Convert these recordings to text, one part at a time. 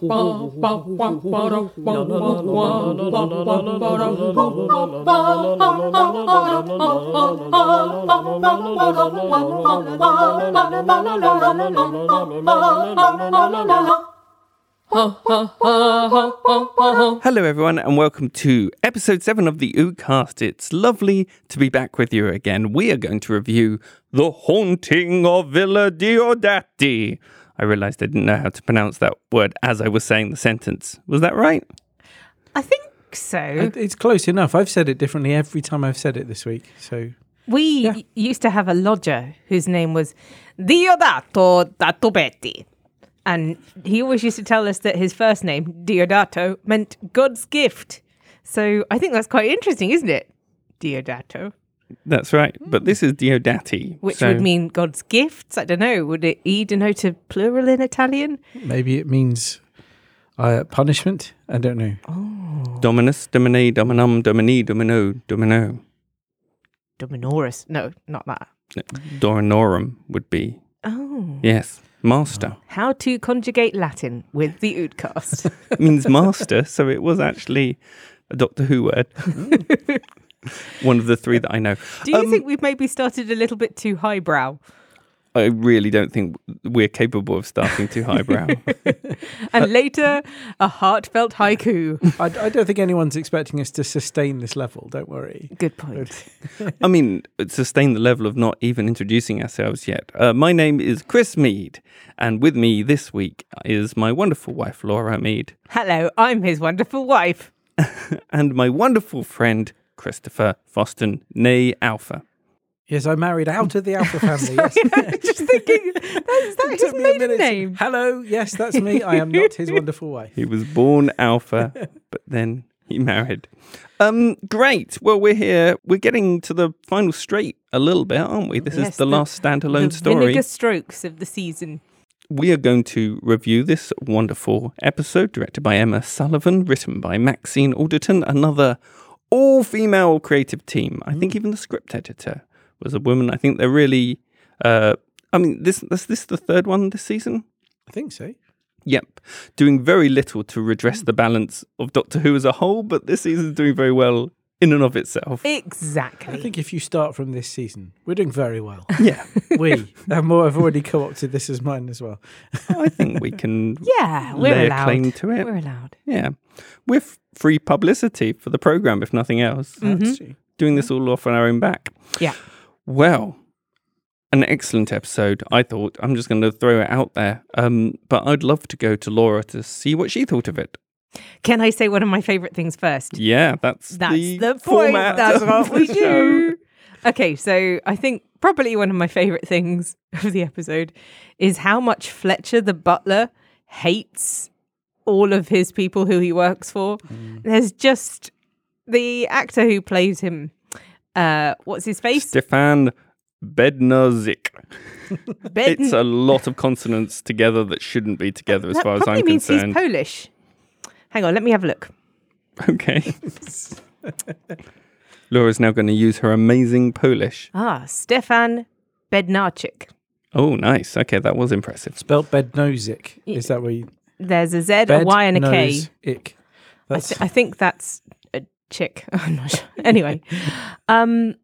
Hello, everyone, and welcome to episode 7 of the Oocast. It's lovely to be back with you again. We are going to review The Haunting of Villa Diodati. I realized I didn't know how to pronounce that word as I was saying the sentence. Was that right? I think so. It- It's close enough. I've said it differently every time I've said it this week. So we Yeah. y- used to have a lodger whose name was Diodato Datobetti. And he always used to tell us that his first name, Diodato, meant God's gift. So I think that's quite interesting, isn't it? Diodato, That's right. But this is Diodati. which so- would mean God's gifts. I don't know. Would it E denote a plural in Italian? maybe it means uh, punishment. I don't know. Oh. Dominus, Domine, Dominum, Domini, Domino, Domino. Dominoris. No, not that. Doranorum would be, Oh. yes, master. How to conjugate Latin with the Oodcast. It means master, so it was actually a Doctor Who word. One of the three that I know. Do you Um, think we've maybe started a little bit too highbrow? I really don't think we're capable of starting too highbrow. And later, a heartfelt haiku. I, I don't think anyone's expecting us to sustain this level. Don't worry. Good point. I mean, sustain the level of not even introducing ourselves yet. Uh, my name is Chris Mead, and with me this week is my wonderful wife, Laura Mead, Hello, I'm his wonderful wife. and my wonderful friend, Christopher Foston, nay Alpha. Yes, I married out of the Alpha family. Yes. Just thinking, that's that his Took me a maiden name. Hello. Yes, that's me. I am not his wonderful wife. He was born Alpha, but then he married. Um, great. Well, we're here. We're getting to the final straight a little bit, aren't we? This is the, the- last standalone the story. vinegar strokes of the season. we are going to review this wonderful episode directed by Emma Sullivan, written by Maxine Alderton, another all female creative team. I think even the script editor was a woman. I think they're really. Uh, I mean, this is this the third one this season? I think so. Yep, doing very little to redress the balance of Doctor Who as a whole, but this season's doing very well in and of itself. Exactly. I think if you start from this season, we're doing very well. yeah, we. I've more- I've already co-opted this as mine as well. I think we can. yeah, we're lay allowed. claim to it. We're allowed. Yeah, with free publicity for the program, if nothing else. That's true. doing this all off on our own back. Yeah. Well, an excellent episode, I thought. I'm just going to throw it out there. Um, but I'd love to go to Laura to see what she thought of it. Can I say one of my favourite things first? Yeah, that's, That's the, the, point. format. That's what we do. Okay, so I think probably one of my favorite things of the episode is how much Fletcher the butler hates all of his people who he works for. There's just the actor who plays him. Uh, what's his face? Stefan Bednozik. Ben- It's a lot of consonants together that shouldn't be together as that far as I'm means concerned. he's Polish. Hang on, let me have a look. Okay. Laura's now going to use her amazing Polish. Ah, Stefan Bednarczyk. Oh, nice. Okay, that was impressive. Spelt bednosic. Is that where you There's a Z, a bed Y, and a K. nose, ick. I, th- I think that's a chick. I'm not sure. Anyway, um,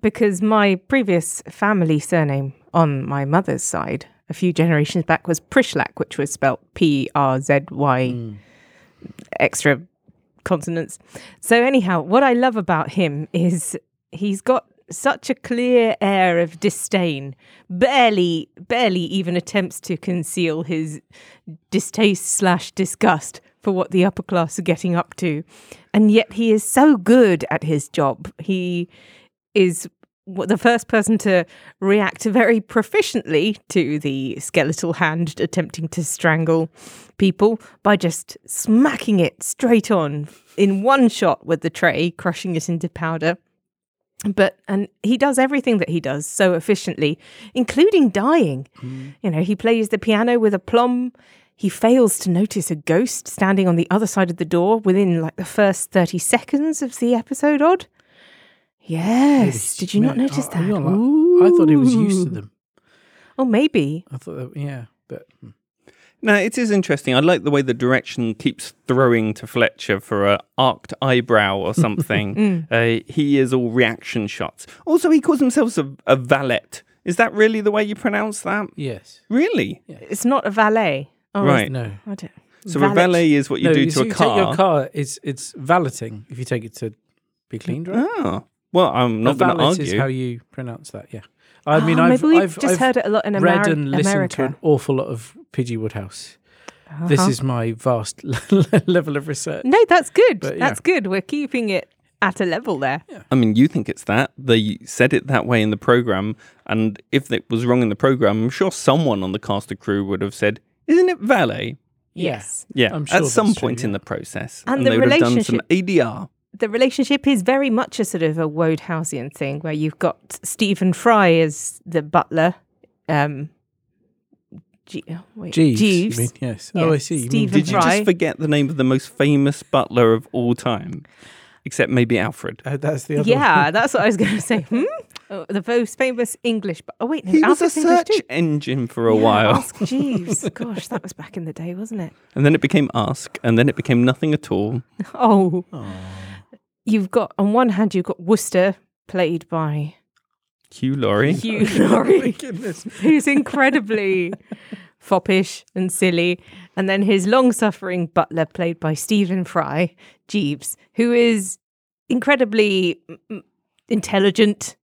because my previous family surname on my mother's side, a few generations back, was Prishlak, which was spelt P R Z Y, Hmm. extra consonants. So, anyhow, what I love about him is he's got such a clear air of disdain, barely, barely even attempts to conceal his distaste slash disgust for what the upper class are getting up to. And yet he is so good at his job. He is the first person to react very proficiently to the skeletal hand attempting to strangle people by just smacking it straight on in one shot with the tray, crushing it into powder. But and he does everything that he does so efficiently, including dying. You know, he plays the piano with aplomb. He fails to notice a ghost standing on the other side of the door within like the first 30 seconds of the episode, Odd. Yes. Did you not notice that? you're like- I thought he was used to them. Oh, maybe. I thought, that, yeah, but hmm. No, it is interesting. I like the way the direction keeps throwing to Fletcher for a arced eyebrow or something. uh, he is all reaction shots. Also, he calls himself a, a valet. Is that really the way you pronounce that? yes, Really? It's not a valet. Oh, Right. no. I don't. So a valet is what you no, do you to see, a you car. Take your car. It's it's valeting if you take it to be cleaned, right? Oh, well, I'm not going to valet is how you pronounce that. Yeah, I mean, Oh, I've, maybe we've I've, just I've heard it a lot in America. read and listened America. to an awful lot of P.G. Wodehouse. This Uh-huh. is my vast level of research. No, that's good. But, yeah. That's good. We're keeping it at a level there. I mean, you think it's that. They said it that way in the program. And if it was wrong in the program, I'm sure someone on the cast and crew would have said, Isn't it valet? Yes. Yeah, I'm sure at some that's true, point in the process. And the they would have done some relationship- ADR. The relationship is very much a sort of a Wodehouseian thing where you've got Stephen Fry as the butler. Um, G- oh, wait, Jeeves, you Jeeves. mean? Yes. Yeah, Oh, I see. You mean Stephen Did you just forget the name of the most famous butler of all time? Except maybe Alfred. Uh, that's the other. Yeah, that's what I was going to say. Hmm? Oh, the most famous English. But oh wait, no, He was a Alfred's English search engine for a Yeah, while. Ask Jeeves. Gosh, that was back in the day, wasn't it? And then it became Ask, and then it became nothing at all. Oh, one. You've got on one hand you've got Wooster, played by Hugh Laurie. Hugh Oh, my Laurie, goodness. who's incredibly foppish and silly, and then his long-suffering butler, played by Stephen Fry, Jeeves, who is incredibly intelligent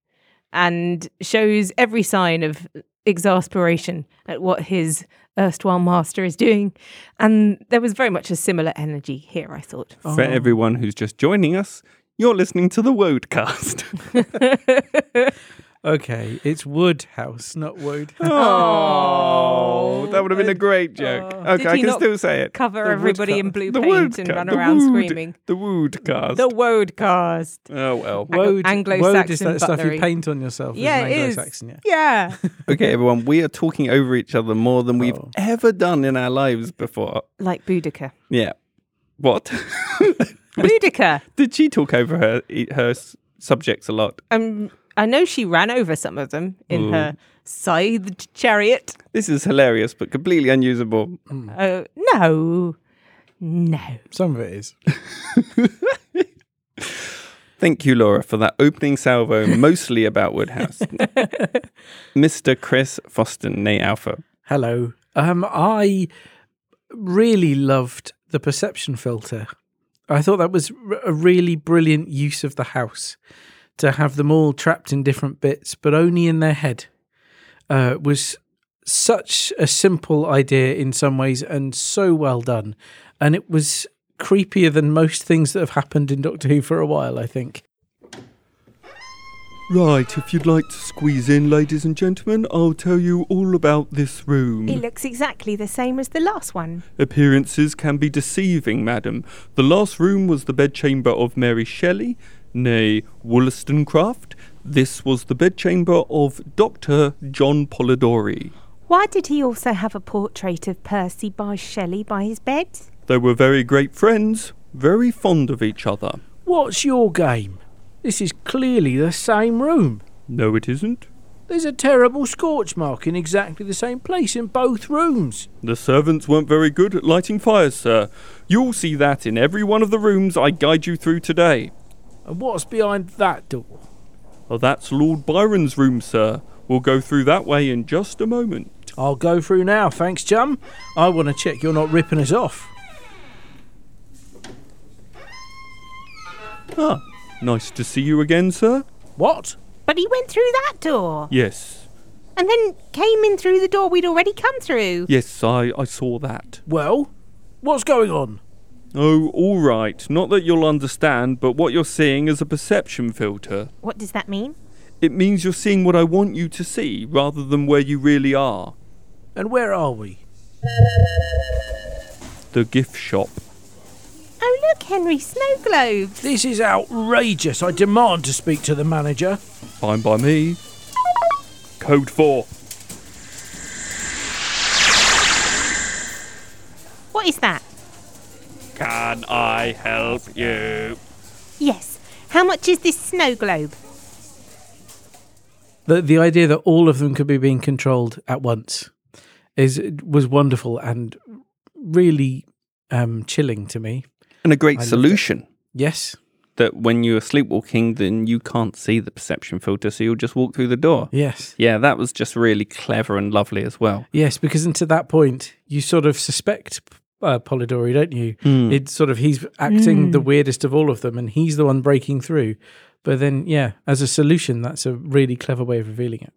and shows every sign of exasperation at what his erstwhile master is doing. And there was very much a similar energy here, I thought. For everyone who's just joining us, you're listening to the Wodecast. Okay, it's Woodhouse, not Wood. oh, that would have been a great joke. Oh. okay, I he can not still say it. Cover The everybody in woodcut. blue The paint and Wodecast, run the around Wood- screaming. The Woodcast. The Wodecast. oh well. Woad, Anglo-Saxon Woad is that stuff you butlery. paint on yourself. Yeah, it is. Anglo-Saxon, yeah. Yeah. Okay, everyone, we are talking over each other more than we've Oh. ever done in our lives before. like Boudica. Yeah. What? Boudica. Did she talk over her e, her s- subjects a lot? Um, I know she ran over some of them in Ooh. her scythed chariot. This is hilarious, but completely unusable. Oh, no. No. Some of it is. Thank you, Laura, for that opening salvo, mostly about Wodehouse. Mr. Chris Foston, nay Alpha. Hello. Um, I really loved the perception filter. I thought that was r- a really brilliant use of the house to have them all trapped in different bits, but only in their head. Uh, was such a simple idea in some ways and so well done. And it was creepier than most things that have happened in Doctor Who for a while, I think. Right, if you'd like to squeeze in, ladies and gentlemen, I'll tell you all about this room. It looks exactly the same as the last one. Appearances can be deceiving, madam. The last room was the bedchamber of Mary Shelley, nay Wollstonecraft. This was the bedchamber of Dr. John Polidori. Why did he also have a portrait of Percy by Shelley by his bed? They were very great friends, very fond of each other. What's your game? This is clearly the same room. No, it isn't. There's a terrible scorch mark in exactly the same place in both rooms. The servants weren't very good at lighting fires, sir. You'll see that in every one of the rooms I guide you through today. And what's behind that door? Oh, that's Lord Byron's room, sir. We'll go through that way in just a moment. I'll go through now, thanks, chum. I want to check you're not ripping us off. Ah, nice to see you again, sir. What? But he went through that door Yes, and then came in through the door we'd already come through. yes, I, I saw that. Well, what's going on? Oh, all right. Not that you'll understand, but what you're seeing is a perception filter. What does that mean? It means you're seeing what I want you to see rather than where you really are. And where are we? The gift shop. Oh, look, Henry, snow globes. This is outrageous. I demand to speak to the manager. Fine by me. Code 4. What is that? Can I help you? Yes. How much is this snow globe? the the idea that all of them could be being controlled at once is was wonderful and really um, chilling to me. And a great I solution Yes, that when you're sleepwalking, then you can't see the perception filter, so you'll just walk through the door. yes, Yeah, that was just really clever and lovely as well. yes. Because until that point, you sort of suspect uh, Polidori, don't you? Mm. It's sort of he's acting the Mm. weirdest of all of them, and he's the one breaking through. But then, yeah, as a solution, that's a really clever way of revealing it.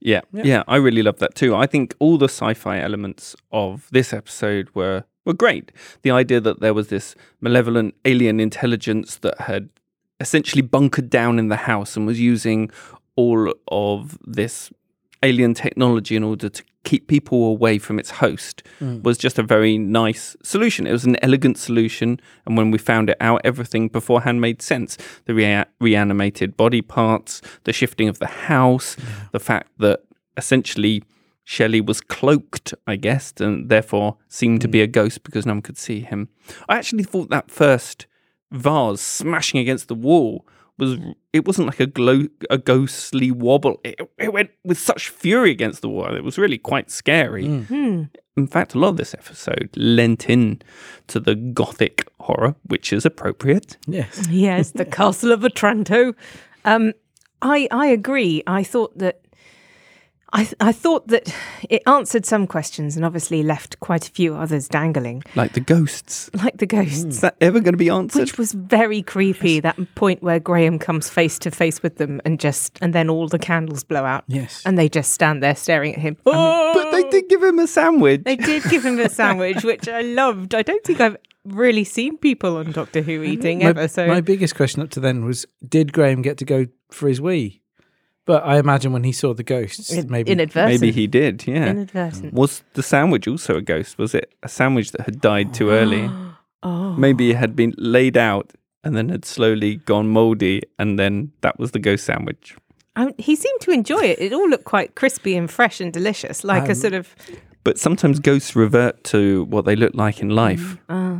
Yeah, Yeah. yeah, I really love that too. I think all the sci-fi elements of this episode were were great. The idea that there was this malevolent alien intelligence that had essentially bunkered down in the house and was using all of this alien technology in order to keep people away from its host Mm. was just a very nice solution. It was an elegant solution, and when we found it out, everything beforehand made sense. The rea- reanimated body parts, the shifting of the house, the fact that essentially Shelley was cloaked, I guess, and therefore seemed to be a ghost because no one could see him. I actually thought that first vase smashing against the wall was it wasn't like a glow a ghostly wobble. It, it went with such fury against the wall. It was really quite scary. Mm. In fact, a lot of this episode lent in to the gothic horror, which is appropriate. Yes. Yes, the Castle of Otranto. Um, I I agree. I thought that I th- I thought that it answered some questions and obviously left quite a few others dangling, Like the ghosts. like the ghosts. Is that ever going to be answered? Which was very creepy. That point where Graham comes face to face with them, and just and then all the candles blow out, Yes. and they just stand there staring at him. Oh! but they did give him a sandwich. They did give him a sandwich, which I loved. I don't think I've really seen people on Doctor Who eating my, ever. So my biggest question up to then was did Graham get to go for his wee? But I imagine when he saw the ghosts, in- maybe inadvertent. Maybe he did, yeah. inadvertent. Was the sandwich also a ghost? Was it a sandwich that had died too early? Oh, Maybe it had been laid out and then had slowly gone mouldy, and then that was the ghost sandwich. Um, he seemed to enjoy it. It all looked quite crispy and fresh and delicious, like a Um, sort of. But sometimes ghosts revert to what they look like in life. Uh,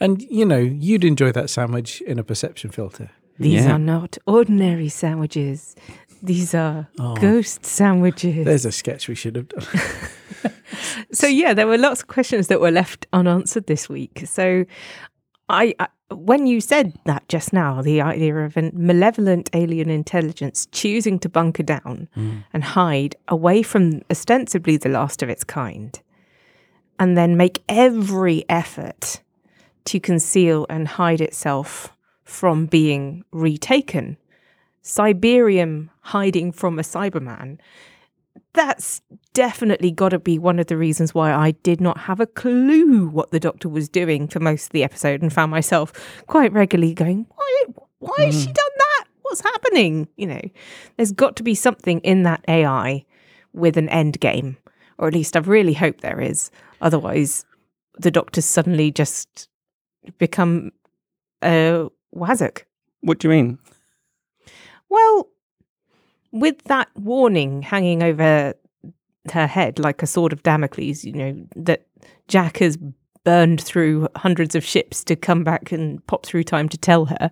and you know you'd enjoy that sandwich in a perception filter. these Yeah. are not ordinary sandwiches. These are Oh. ghost sandwiches. There's a sketch we should have done. So yeah, there were lots of questions that were left unanswered this week. So I, I when you said that just now, the idea of a malevolent alien intelligence choosing to bunker down hmm. and hide away from ostensibly the last of its kind, and then make every effort to conceal and hide itself from being retaken. Cyberium hiding from a Cyberman. That's definitely got to be one of the reasons why I did not have a clue what the doctor was doing for most of the episode and found myself quite regularly going, Why, why has she hmm. done that? What's happening? You know, there's got to be something in that AI with an end game, or at least I really hope there is. Otherwise, the doctor's suddenly just become uh, a Wazak. What do you mean? Well, with that warning hanging over her head like a sword of Damocles, you know, that Jack has burned through hundreds of ships to come back and pop through time to tell her,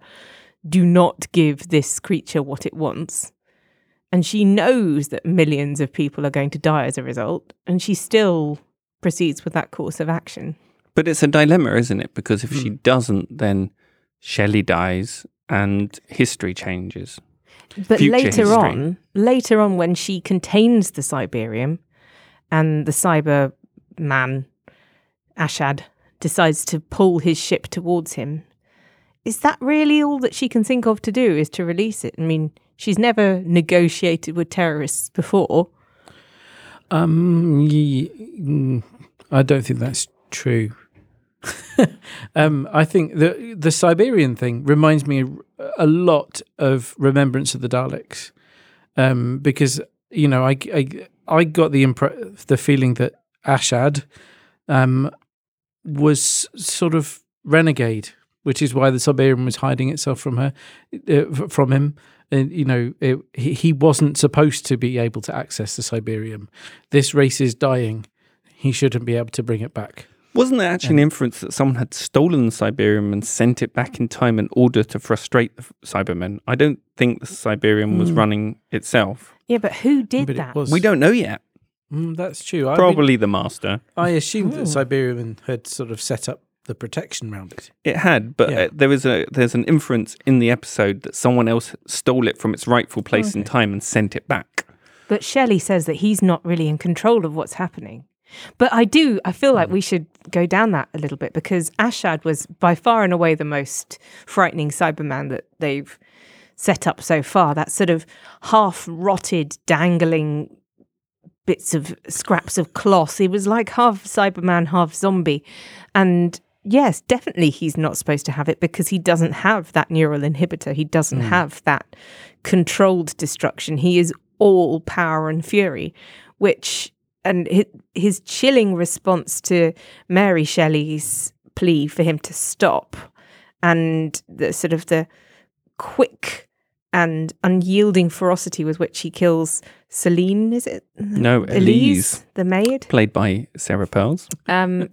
do not give this creature what it wants. And she knows that millions of people are going to die as a result, and she still proceeds with that course of action. But it's a dilemma, isn't it? Because if she hmm. doesn't, then Shelley dies and history changes. But future later history. on, later on, when she contains the Cyberium and the Cyber man, Ashad, decides to pull his ship towards him, is that really all that she can think of to do? Is to release it? I mean, she's never negotiated with terrorists before. Um, mm, I don't think that's true. um, I think the the Cyberium thing reminds me a, lot of Remembrance of the Daleks, um, because you know I, I, I got the impre- the feeling that Ashad um, was sort of renegade, which is why the Cyberium was hiding itself from her, uh, from him. And you know, it, he, he wasn't supposed to be able to access the Cyberium. This race is dying. He shouldn't be able to bring it back. Wasn't there actually an inference that someone had stolen the Cyberium and sent it back in time in order to frustrate the Cybermen? I don't think the Cyberium was Hmm. running itself. Yeah, but who did But it that? was- We don't know yet. Mm, that's true. I mean, Probably the master. I assumed Oh. that Cyberium had sort of set up the protection around it. It had, but Yeah. uh, there was a there's an inference in the episode that someone else stole it from its rightful place in time and sent it back. But Shelley says that he's not really in control of what's happening. But I do, I feel Hmm. like we should go down that a little bit because Ashad was by far and away the most frightening Cyberman that they've set up so far. That sort of half rotted, dangling bits of scraps of cloth. He was like half Cyberman, half zombie. And yes, definitely he's not supposed to have it because he doesn't have that neural inhibitor. He doesn't hmm. have that controlled destruction. He is all power and fury, which and his, his chilling response to Mary Shelley's plea for him to stop and the sort of the quick and unyielding ferocity with which he kills Celine, is it? No, Elise, the maid. played by Sarah Pearls Um,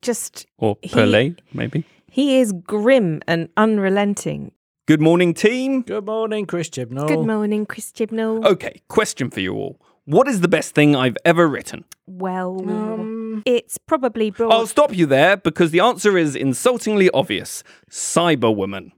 just or He- Perlet, maybe. he is grim and unrelenting. Good morning, team. Good morning, Chris Chibnall. Good morning, Chris Chibnall. Okay, question for you all. What is the best thing I've ever written? Well, Um, it's probably brought. I'll stop you there because the answer is insultingly obvious Cyberwoman.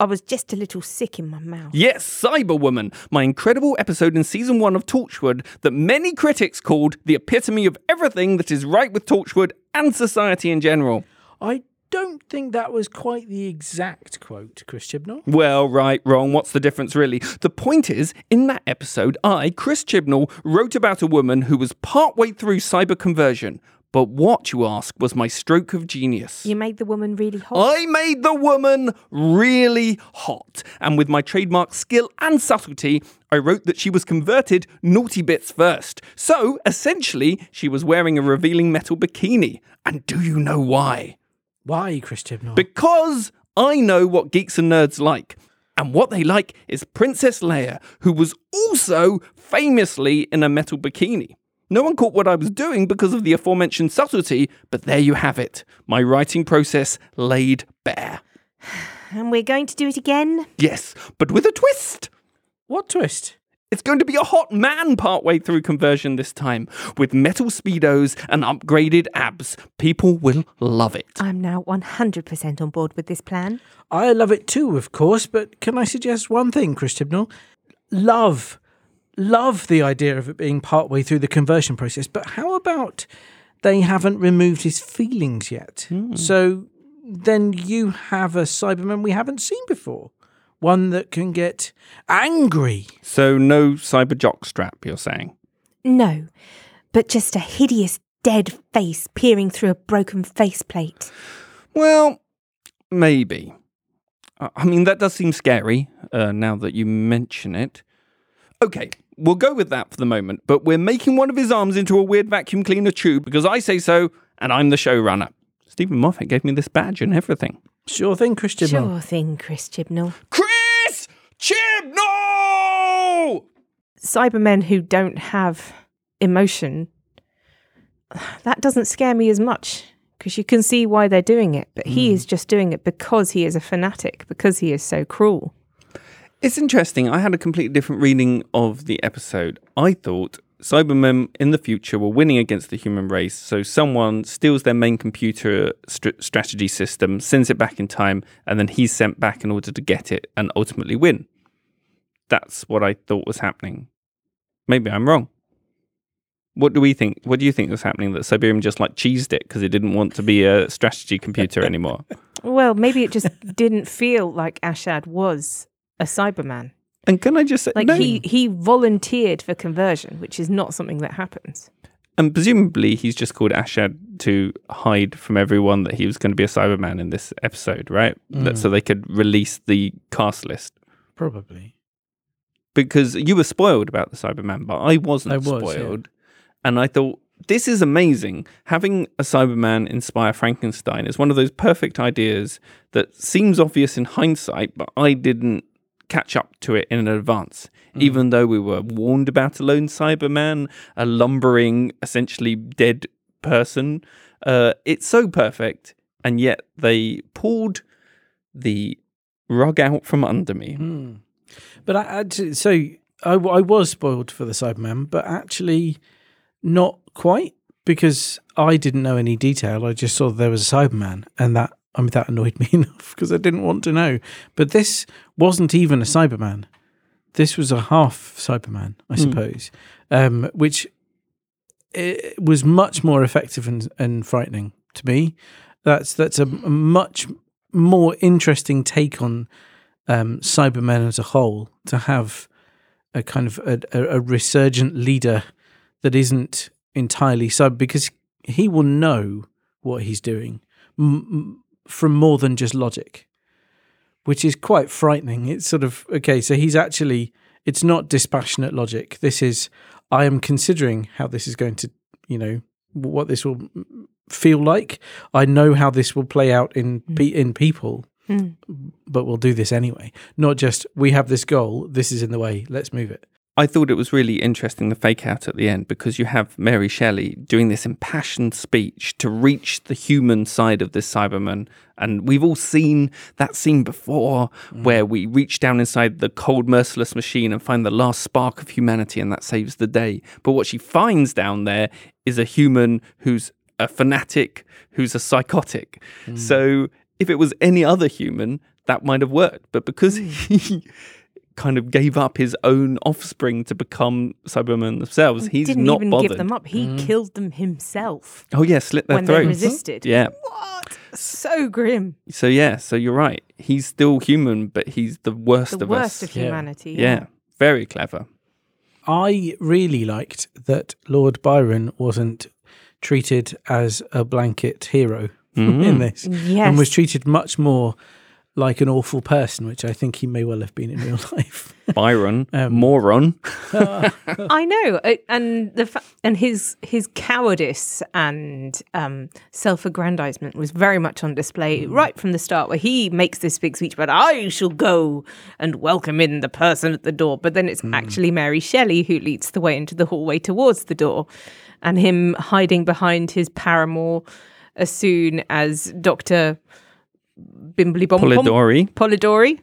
I was just a little sick in my mouth. Yes, Cyberwoman, my incredible episode in season one of Torchwood that many critics called the epitome of everything that is right with Torchwood and society in general. I don't think that was quite the exact quote, Chris Chibnall. Well, right, wrong, what's the difference really? The point is, in that episode, I, Chris Chibnall, wrote about a woman who was partway through cyber conversion. But what, you ask, was my stroke of genius? You made the woman really hot. I made the woman really hot. And with my trademark skill and subtlety, I wrote that she was converted naughty bits first. So, essentially, she was wearing a revealing metal bikini. And do you know why? Why, Chris Chibnall? Because I know what geeks and nerds like. And what they like is Princess Leia, who was also famously in a metal bikini. No one caught what I was doing because of the aforementioned subtlety, but there you have it. My writing process laid bare. and we're going to do it again. Yes, but with a twist. what twist? It's going to be a hot man partway through conversion this time. With metal speedos and upgraded abs. People will love it. I'm now 100% on board with this plan. I love it too, of course, but can I suggest one thing, Chris Chibnall? Love, love the idea of it being partway through the conversion process, but how about they haven't removed his feelings yet? Hmm. So then you have a Cyberman we haven't seen before. One that can get angry. So, no cyber jockstrap, you're saying? No, but just a hideous dead face peering through a broken faceplate. Well, maybe. I I mean, that does seem scary uh, now that you mention it. Okay, we'll go with that for the moment, but we're making one of his arms into a weird vacuum cleaner tube because I say so, and I'm the showrunner. Steven Moffat gave me this badge and everything. Sure thing, Chris Chibnall. Sure thing, Chris Chibnall. Chris Chibnall! Cybermen who don't have emotion, that doesn't scare me as much because you can see why they're doing it. But he hmm. is just doing it because he is a fanatic, because he is so cruel. It's interesting. I had a completely different reading of the episode. I thought Cybermen in the future were winning against the human race. So someone steals their main computer str- strategy system, sends it back in time, and then he's sent back in order to get it and ultimately win. That's what I thought was happening. Maybe I'm wrong. What do we think? What do you think was happening? That Cyberium just like cheesed it because it didn't want to be a strategy computer anymore. Well, maybe it just didn't feel like Ashad was a Cyberman. And can I just say, Like no. he he volunteered for conversion, which is not something that happens. And presumably, he's just called Ashad to hide from everyone that he was going to be a Cyberman in this episode, right? That, mm. so they could release the cast list. Probably. Because you were spoiled about the Cyberman, but I wasn't I was, yeah. spoiled. And I thought, this is amazing. Having a Cyberman inspire Frankenstein is one of those perfect ideas that seems obvious in hindsight, but I didn't catch up to it in advance. Even though we were warned about a lone Cyberman, a lumbering, essentially dead person, uh, it's so perfect. And yet they pulled the rug out from under me. Hmm. But I, I, so I, I was spoiled for the Cyberman, but actually not quite because I didn't know any detail. I just saw there was a Cyberman, and that I mean that annoyed me enough because I didn't want to know. But this wasn't even a Cyberman. This was a half Cyberman, I suppose, um, which it was much more effective and, and frightening to me. That's that's a, much more interesting take on um, Cybermen as a whole to have a kind of a, a, a resurgent leader that isn't entirely cyber because he will know what he's doing m- from more than just logic, which is quite frightening. It's sort of okay, so he's actually it's not dispassionate logic. This is I am considering how this is going to, you know, what this will feel like. I know how this will play out in pe- in people, Mm. but we'll do this anyway. Not just we have this goal, this is in the way, let's move it. I thought it was really interesting the fake out at the end because you have Mary Shelley doing this impassioned speech to reach the human side of this Cyberman. And we've all seen that scene before mm. where we reach down inside the cold, merciless machine and find the last spark of humanity and that saves the day. But what she finds down there is a human who's a fanatic, who's a psychotic. Mm. So if it was any other human, that might have worked. But because mm. he kind of gave up his own offspring to become Cybermen themselves, he's not bothered. Didn't not even bothered. give them up. He mm-hmm. killed them himself Oh yeah, slit their when they throats. resisted. Yeah. What? So grim. So yeah, so you're right. He's still human, but he's the worst The of worst us. The worst of Yeah. humanity. yeah. Very clever. I really liked that Lord Byron wasn't treated as a blanket hero mm-hmm. in this Yes. and was treated much more like an awful person, which I think he may well have been in real life. Byron, Um, moron. I know, uh, and the fa- and his his cowardice and um, self-aggrandizement was very much on display right from the start, where he makes this big speech about "I shall go and welcome in the person at the door," but then it's actually Mary Shelley who leads the way into the hallway towards the door, and him hiding behind his paramour as soon as Doctor Bimbly Bom Polidori, Polidori.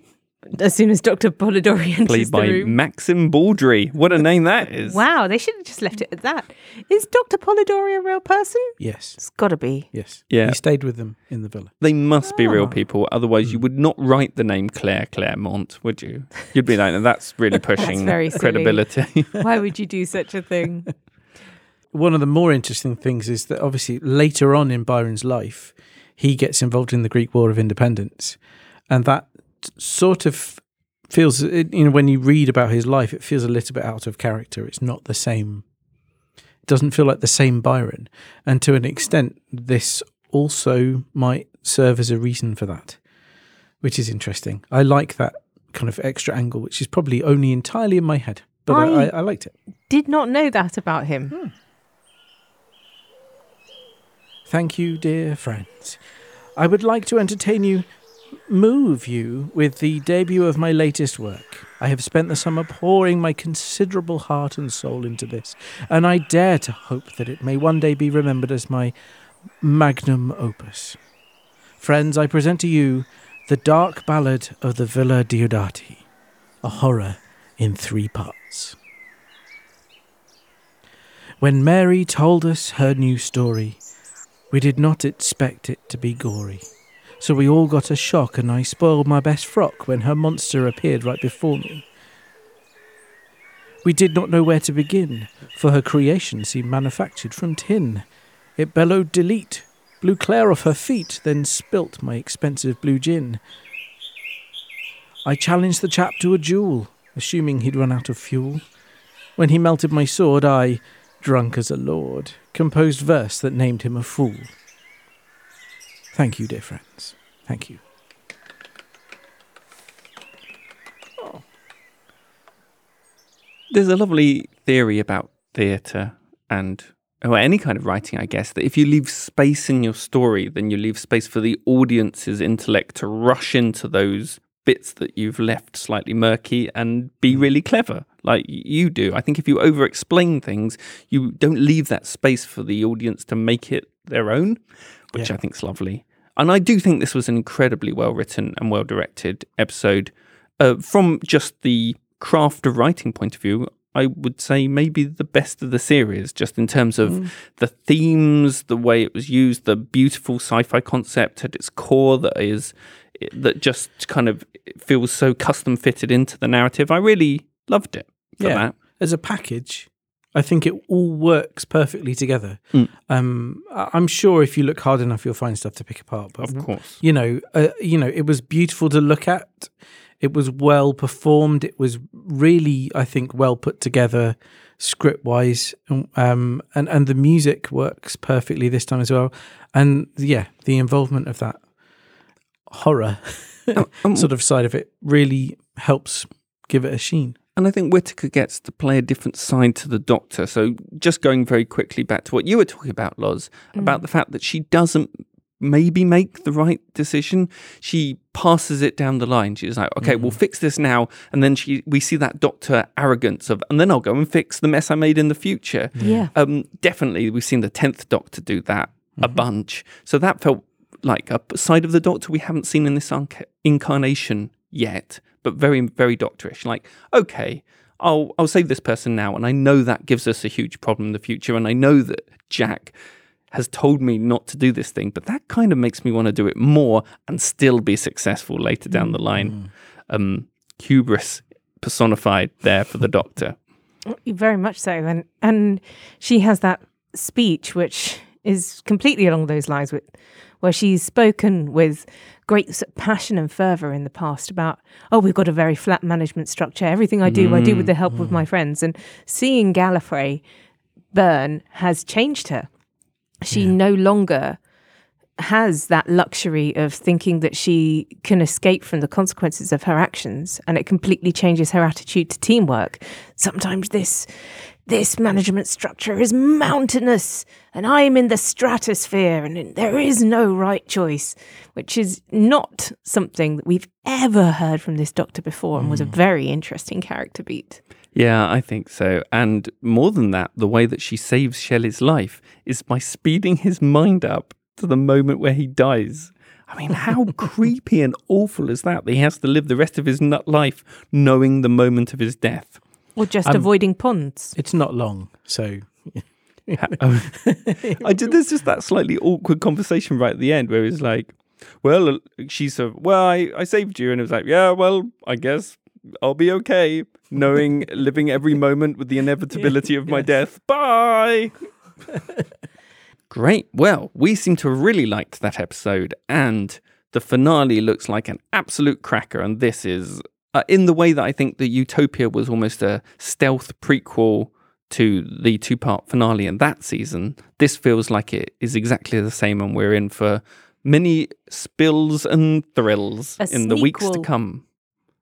As soon as Doctor Polidori enters played the by room. Maxim Baldry. What a name that is. Wow, they should have just left it at that. Is Dr. Polidori a real person? yes, It's got to be. yes. Yeah. He stayed with them in the villa. They must be real Ah. people. Otherwise, you would not write the name Claire Clairmont, would you? You'd be like, and that's really pushing very silly. credibility. Why would you do such a thing? One of the more interesting things is that obviously later on in Byron's life, he gets involved in the Greek War of Independence, and that sort of feels you know when you read about his life, it feels a little bit out of character. It's not the same. It doesn't feel like the same Byron, and to an extent, this also might serve as a reason for that, which is interesting. I like that kind of extra angle, which is probably only entirely in my head, but I, I- I, I liked it. Did not know that about him. Hmm. Thank you, dear friends. I would like to entertain you, move you, with the debut of my latest work. I have spent the summer pouring my considerable heart and soul into this, and I dare to hope that it may one day be remembered as my magnum opus. Friends, I present to you The Dark Ballad of the Villa Diodati, a horror in three parts. When Mary told us her new story, we did not expect it to be gory. So we all got a shock, and I spoiled my best frock when her monster appeared right before me. We did not know where to begin, for her creation seemed manufactured from tin. It bellowed delete, blew Claire off her feet, then spilt my expensive blue gin. I challenged the chap to a duel, assuming he'd run out of fuel. When he melted my sword, I, drunk as a lord, composed verse that named him a fool. Thank you, dear friends. Thank you. Oh. There's a lovely theory about theatre and or any kind of writing, I guess, that if you leave space in your story, then you leave space for the audience's intellect to rush into those bits that you've left slightly murky and be hmm. really clever, like you do. I think if you over explain things, you don't leave that space for the audience to make it their own, which Yeah. I think is lovely. And I do think this was an incredibly well written and well directed episode uh, from just the craft of writing point of view, I would say maybe the best of the series, just in terms of Mm. the themes, the way it was used, the beautiful sci-fi concept at its core that is that just kind of feels so custom fitted into the narrative. I really loved it for Yeah. that. As a package, I think it all works perfectly together. Mm. Um, I'm sure if you look hard enough, you'll find stuff to pick apart. But Of course. you know, uh, you know, it was beautiful to look at. It was well performed. It was really, I think, well put together, script wise, um, and and the music works perfectly this time as well. And yeah, the involvement of that horror Um, sort of side of it really helps give it a sheen. And I think Whittaker gets to play a different side to the Doctor. So, just going very quickly back to what you were talking about, Loz, mm. about the fact that she doesn't maybe make the right decision. She passes it down the line. She's like, "Okay, we'll mm. fix this now," and then she we see that Doctor arrogance of, and then I'll go and fix the mess I made in the future. Yeah. Um, definitely, we've seen the tenth Doctor do that a mm-hmm. bunch. So that felt like a side of the Doctor we haven't seen in this incarnation yet, but very, very Doctorish. Like, okay, I'll I'll save this person now, and I know that gives us a huge problem in the future, and I know that Jack has told me not to do this thing, but that kind of makes me want to do it more and still be successful later down the line. Um, hubris personified there for the Doctor. Very much so, and and she has that speech which is completely along those lines with where she's spoken with great passion and fervor in the past about oh we've got a very flat management structure. Everything i do i do with the help of mm. my friends. And seeing gallifrey burn has changed her. She no longer has that luxury of thinking that she can escape from the consequences of her actions and it completely changes her attitude to teamwork. Sometimes this this management structure is mountainous and i'm in the stratosphere and there is no right choice which is not something that we've ever heard from this doctor before and was a hmm. very interesting character beat Yeah, I think so. And more than that, the way that she saves Shelley's life is by speeding his mind up to the moment where he dies. I mean, how creepy and awful is that? That he has to live the rest of his nut life knowing the moment of his death. Or just Um, avoiding ponds It's not long, so Oh. I did. There's just that slightly awkward conversation right at the end where he's like, "Well," uh, she said, "Well, I, I saved you," and it was like, "Yeah, well, I guess I'll be okay, knowing living every moment with the inevitability of my yes. death. Bye." Great. Well, we seem to have really liked that episode, and the finale looks like an absolute cracker. And this is uh, in the way that I think the Utopia was almost a stealth prequel to the two part finale in that season. This feels like it is exactly the same, and we're in for many spills and thrills A in the weeks to come.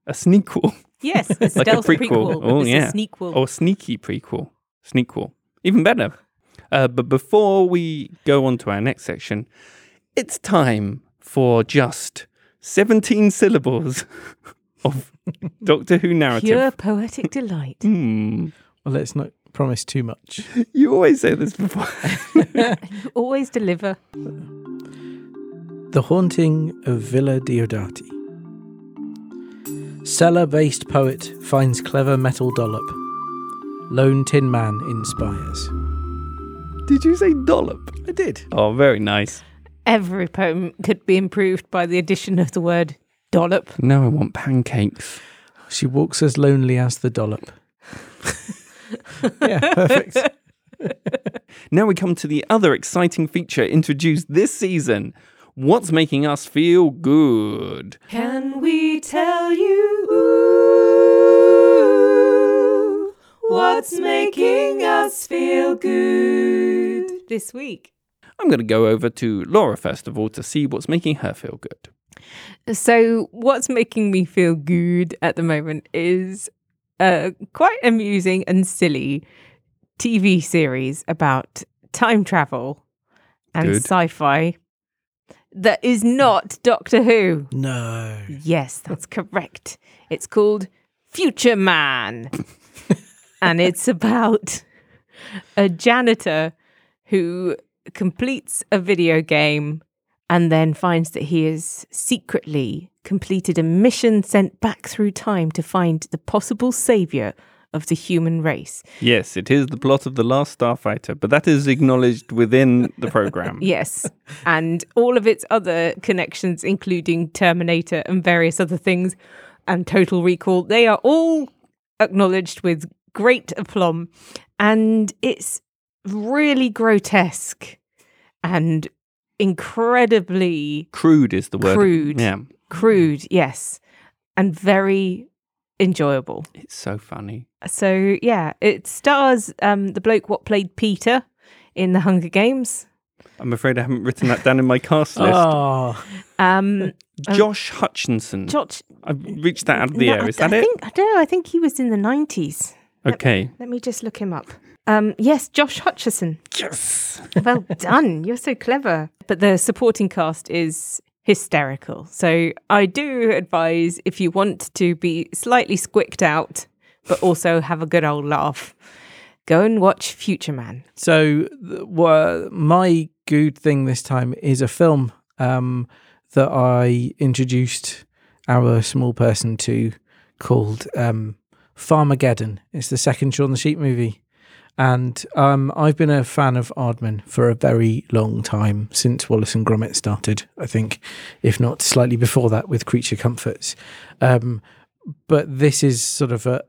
A sneakquel. yes a Like a prequel. prequel, Oh, yeah. sneakquel. Or sneaky prequel. Sneakquel. Even better. Uh, but before we go on to our next section, it's time for just 17 syllables of Doctor Who narrative. Pure poetic delight. Hmm. well, let's not promise too much. You always say this before. Always deliver. The Haunting of Villa Diodati. Cellar based poet finds clever metal dollop. Lone Tin Man inspires. Did you say dollop? I did. Oh, very nice. Every poem could be improved by the addition of the word dollop. Now I want pancakes. She walks as lonely as the dollop. yeah, perfect. Now we come to the other exciting feature introduced this season. What's making us feel good? Can we tell you what's making us feel good this week? I'm going to go over to Laura first of all to see what's making her feel good. So, what's making me feel good at the moment is a quite amusing and silly TV series about time travel and Good. sci fi that is not Doctor Who. No. Yes, that's correct. It's called Future Man. and it's about a janitor who completes a video game and then finds that he has secretly completed a mission sent back through time to find the possible savior of the human race. Yes, it is the plot of The Last Starfighter, but that is acknowledged within the program. Yes. and all of its other connections, including Terminator and various other things, and Total Recall, they are all acknowledged with great aplomb. And it's really grotesque and incredibly Crude is the word. Crude. Yeah. crude, yes, and very enjoyable. It's so funny. So yeah, it stars um, the bloke what played Peter in the Hunger Games. I'm afraid I haven't written that down in my cast list. Oh, Um, Josh Hutcherson. Josh, I've reached that out of the no, air. I, Is that I it? think I don't know. I think he was in the nineties. Okay. Let me just look him up. Um, yes, Josh Hutcherson. Yes. Well done. You're so clever. But the supporting cast is hysterical. So I do advise if you want to be slightly squicked out, but also have a good old laugh, go and watch Future Man. So, my good thing this time is a film um, that I introduced our small person to called um, Farmageddon. It's the second Shaun the Sheep movie. And um, I've been a fan of Aardman for a very long time since Wallace and Gromit started, I think, if not slightly before that with Creature Comforts. Um, but this is sort of a,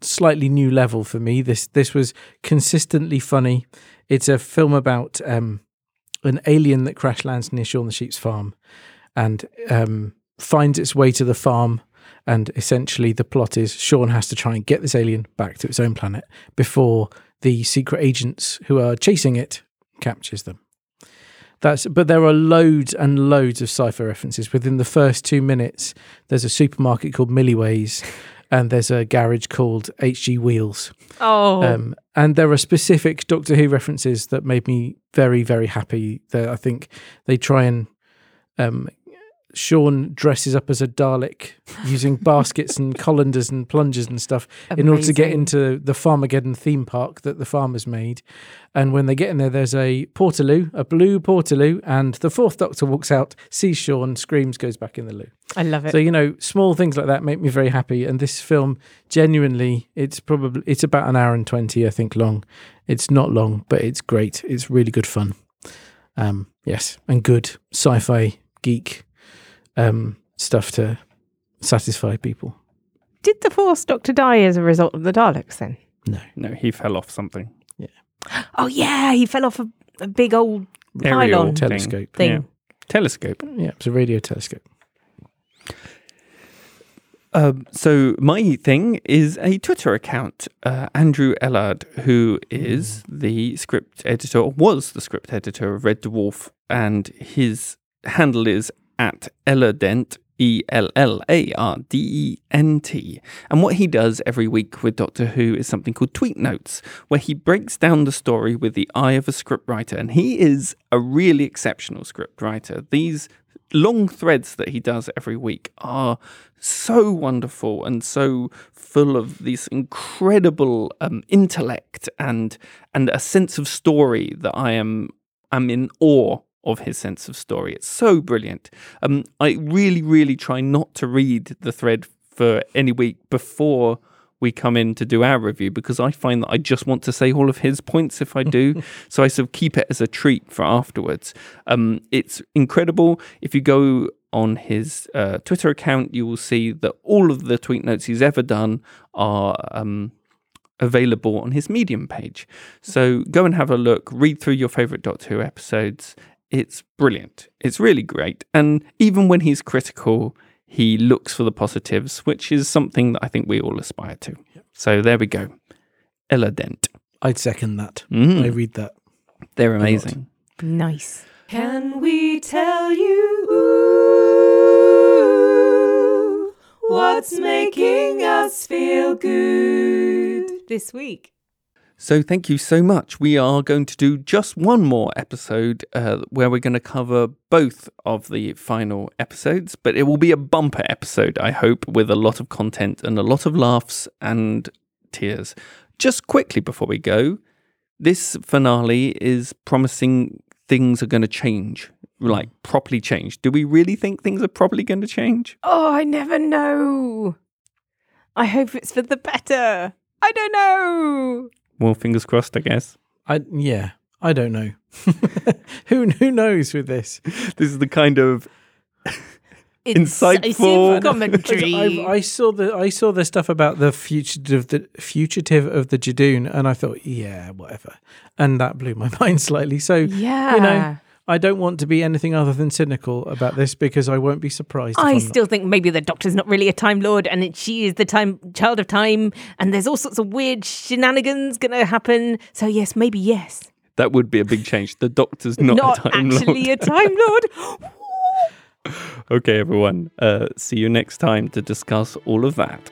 slightly new level for me. This this was consistently funny. It's a film about um, an alien that crash lands near Shaun the Sheep's farm and um, finds its way to the farm. And essentially, the plot is Shaun has to try and get this alien back to its own planet before the secret agents who are chasing it captures them. That's but there are loads and loads of sci-fi references within the first two minutes. There's a supermarket called Milliways, and there's a garage called HG Wheels. Oh, Um, and there are specific Doctor Who references that made me very, very happy. That I think they try and um, Shaun dresses up as a Dalek using baskets and colanders and plungers and stuff in order to get into the Farmageddon theme park that the farmers made. And when they get in there, there's a Portaloo, a blue Portaloo, and the fourth Doctor walks out, sees Shaun, screams, goes back in the loo. I love it. So you know, small things like that make me very happy. And this film, genuinely, it's probably it's about an hour and twenty, I think, long. It's not long, but it's great. It's really good fun. Um, yes, and good sci-fi geek um, stuff to satisfy people. Did the Fourth Doctor die as a result of the Daleks then? No, No, he fell off something. Yeah. Oh yeah, he fell off a, a big old Aerial Pylon. thing. Telescope. thing. Yeah. Telescope. Yeah, it's a radio telescope. Um, so my thing is a Twitter account. Uh, Andrew Ellard, who is the script editor, or was the script editor of Red Dwarf, and his handle is at Ellardent. E L L A R D E N T. And what he does every week with Doctor Who is something called Tweet Notes, where he breaks down the story with the eye of a scriptwriter. And he is a really exceptional scriptwriter. These long threads that he does every week are so wonderful and so full of this incredible um, intellect and and a sense of story that I am I'm in awe of his sense of story. It's so brilliant. Um, I really, really try not to read the thread for any week before we come in to do our review because I find that I just want to say all of his points if I do. so I sort of keep it as a treat for afterwards. Um, it's incredible. If you go on his uh, Twitter account, you will see that all of the tweet notes he's ever done are um, available on his Medium page. So go and have a look, read through your favorite Doctor Who episodes. It's brilliant. It's really great. And even when he's critical, he looks for the positives, which is something that I think we all aspire to. So there we go. Ellardent. I'd second that. Mm, I read that. they're amazing. Nice. Can we tell you what's making us feel good? This week. So thank you so much. We are going to do just one more episode uh, where we're going to cover both of the final episodes, but it will be a bumper episode, I hope, with a lot of content and a lot of laughs and tears. Just quickly before we go, this finale is promising things are going to change like properly change? Do we really think things are probably going to change? Oh, I never know. I hope it's for the better. I don't know. Well, fingers crossed, I guess. I yeah, I don't know. who who knows with this? This is the kind of Incisive Insightful. commentary. I, I saw the I saw the stuff about the fugitive the fugitive of the Judoon, and I thought, yeah, whatever, and that blew my mind slightly. So yeah. you know, I don't want to be anything other than cynical about this because I won't be surprised. I I'm still think maybe the Doctor's not really a Time Lord, and it, she is the time child of time, and there's all sorts of weird shenanigans going to happen. So yes, maybe yes, that would be a big change. The Doctor's not, a time actually lord. a Time Lord. Okay, everyone. Uh, see you next time to discuss all of that.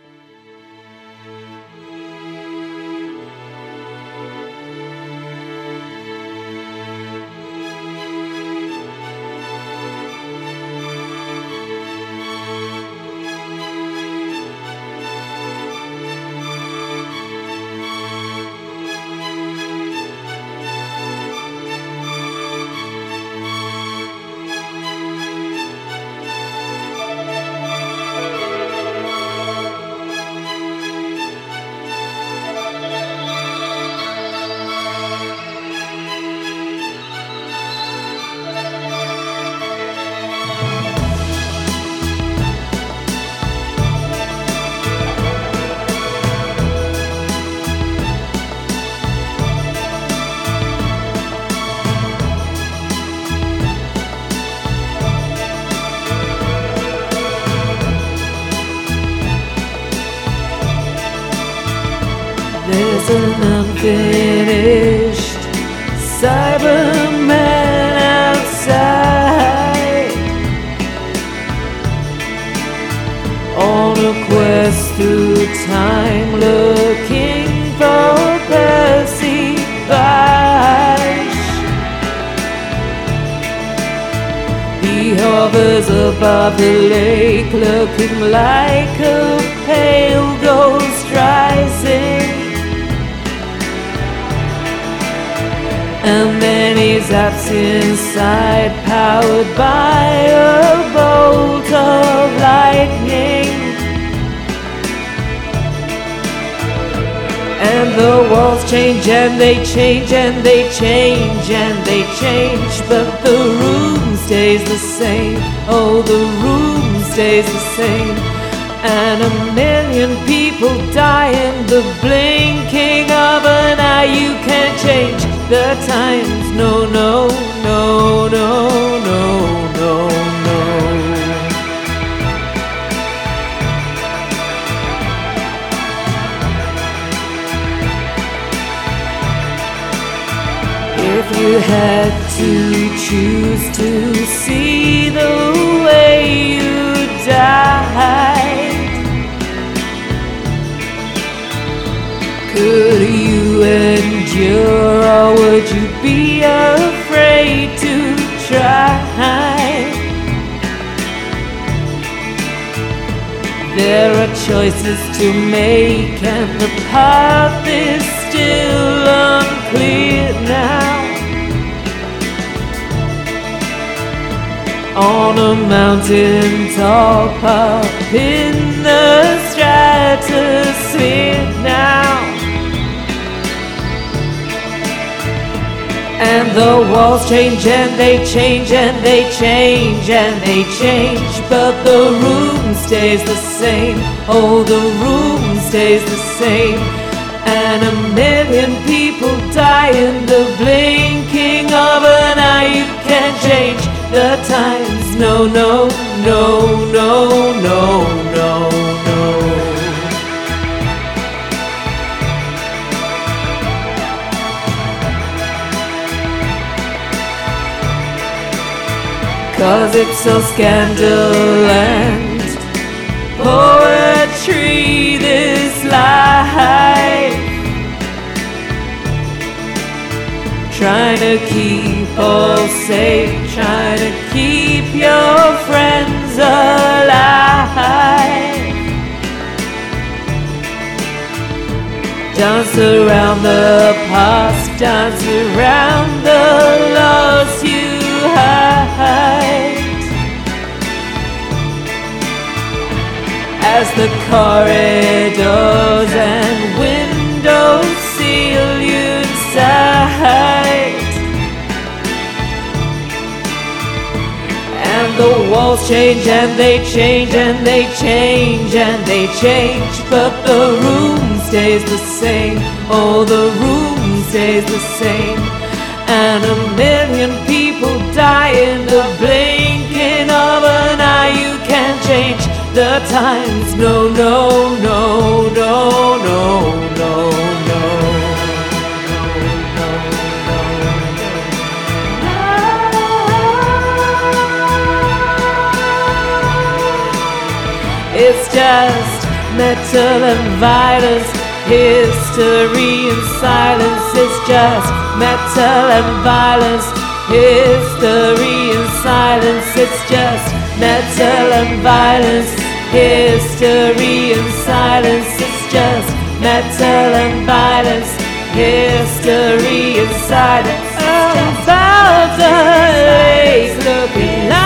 Unfinished Cyberman outside On a quest through time looking for Percy Bysshe He hovers above the lake looking like a pale ghost rising zaps inside, powered by a bolt of lightning. And the walls change and they change and they change and they change, but the room stays the same. Oh, the room stays the same. And a million people die in the blinking of an eye. You can't change the times. No, no, no, no, to make, and the path is still unclear now. On a mountain top up in the stratosphere now. And the walls change and they change and they change and they change, but the room stays the same. Oh, the room stays the same. And a million people die in the blinking of an eye. You can't change the times. No, no, no, no, no, no, no. Cause it's so scandal and oh. life Trying to keep all safe, trying to keep your friends alive. Dance around the past, dance around the loss as the corridors and windows seal you inside. And the walls change and they change and they change and they change, but the room stays the same. Oh, the room stays the same. And a million people die in the blinking the times. No, no, no, no, no, no, no. It's just metal and violence, history and silence. It's just metal and violence, history and silence. It's just metal and violence, History and silence is just metal and violence. History and silence. Thousand ways looking like.